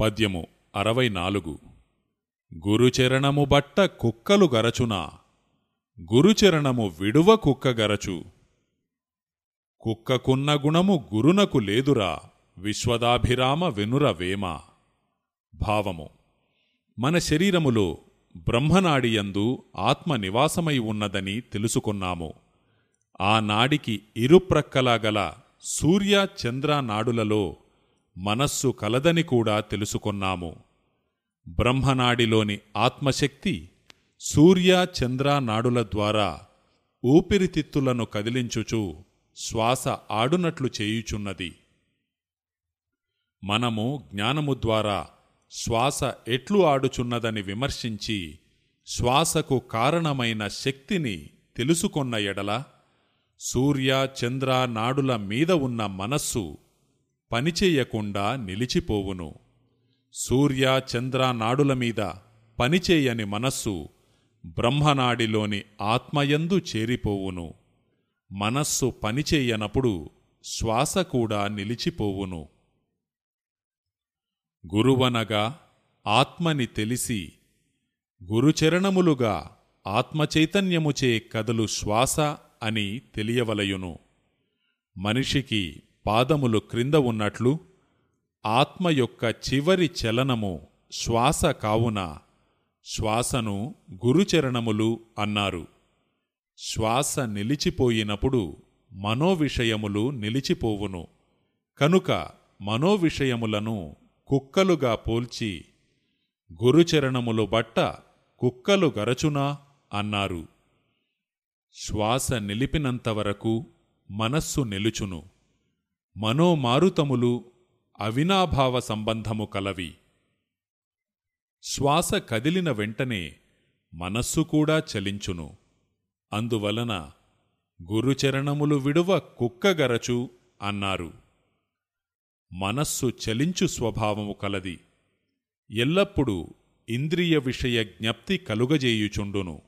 పద్యము అరవై నాలుగు. గురుచరణము బట్ట కుక్కలు గరచునా? గురుచరణము విడువ కుక్క గరచు. కుక్కకున్న గుణము గురునకు లేదురా విశ్వదాభిరామ వెనుర వేమ. భావము మన శరీరములో బ్రహ్మనాడియందు ఆత్మ నివాసమై ఉన్నదని తెలుసుకున్నాము. ఆ నాడికి ఇరుప్రక్కలా గల సూర్య చంద్ర నాడులలో మనస్సు కలదని కూడా తెలుసుకున్నాము. బ్రహ్మనాడిలోని ఆత్మశక్తి సూర్య చంద్ర నాడుల ద్వారా ఊపిరితిత్తులను కదిలించుచు శ్వాస ఆడునట్లు చేయుచున్నది. మనము జ్ఞానము ద్వారా శ్వాస ఎట్లు ఆడుచున్నదని విమర్శించి శ్వాసకు కారణమైన శక్తిని తెలుసుకొన్న ఎడల సూర్య చంద్ర నాడుల మీద ఉన్న మనస్సు పనిచేయకుండా నిలిచిపోవును. సూర్య చంద్ర నాడుల మీద పనిచేయని మనస్సు బ్రహ్మనాడిలోని ఆత్మయందు చేరిపోవును. మనస్సు పనిచేయనప్పుడు శ్వాస కూడా నిలిచిపోవును. గురువనగా ఆత్మని తెలిసి గురుచరణములుగా ఆత్మచైతన్యముచే కదలు శ్వాస అని తెలియవలయును. మనిషికి పాదములు క్రింద ఉన్నట్లు ఆత్మ యొక్క చివరి చలనము శ్వాస కావున శ్వాసను గురుచరణములు అన్నారు. శ్వాస నిలిచిపోయినప్పుడు మనోవిషయములు నిలిచిపోవును. కనుక మనోవిషయములను కుక్కలుగా పోల్చి గురుచరణములు బట్ట కుక్కలు గరచునా అన్నారు. శ్వాస నిలిపినంతవరకు మనస్సు నిలుచును. మనోమారుతములు అవినాభావ సంబంధము కలవి. శ్వాస కదిలిన వెంటనే మనస్సు కూడా చలించును. అందువలన గురుచరణములు విడువ కుక్కగరచు అన్నారు. మనస్సు చలించు స్వభావము కలది. ఎల్లప్పుడూ ఇంద్రియ విషయ జ్ఞప్తి కలుగజేయుచుండును.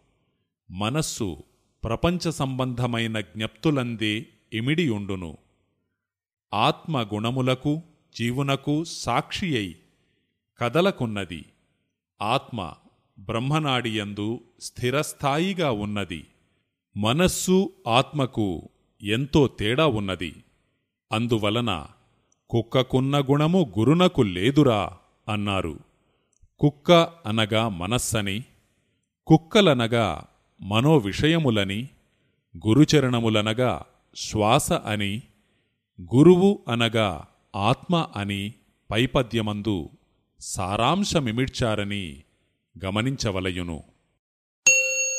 మనస్సు ప్రపంచ సంబంధమైన జ్ఞప్తులందే ఇమిడియుండును. ఆత్మగుణములకు జీవునకు సాక్షియై కదలకున్నది. ఆత్మ బ్రహ్మనాడియందు స్థిరస్థాయిగా ఉన్నది. మనస్సు ఆత్మకు ఎంతో తేడా ఉన్నది. అందువలన కుక్కకున్న గుణము గురునకు లేదురా అన్నారు. కుక్క అనగా మనస్సని కుక్కలనగా మనోవిషయములని గురుచరణములనగా శ్వాస అని గురువు అనగా ఆత్మ అని పైపద్యమందు సారాంశమిమిడ్చారని గమనించవలయును.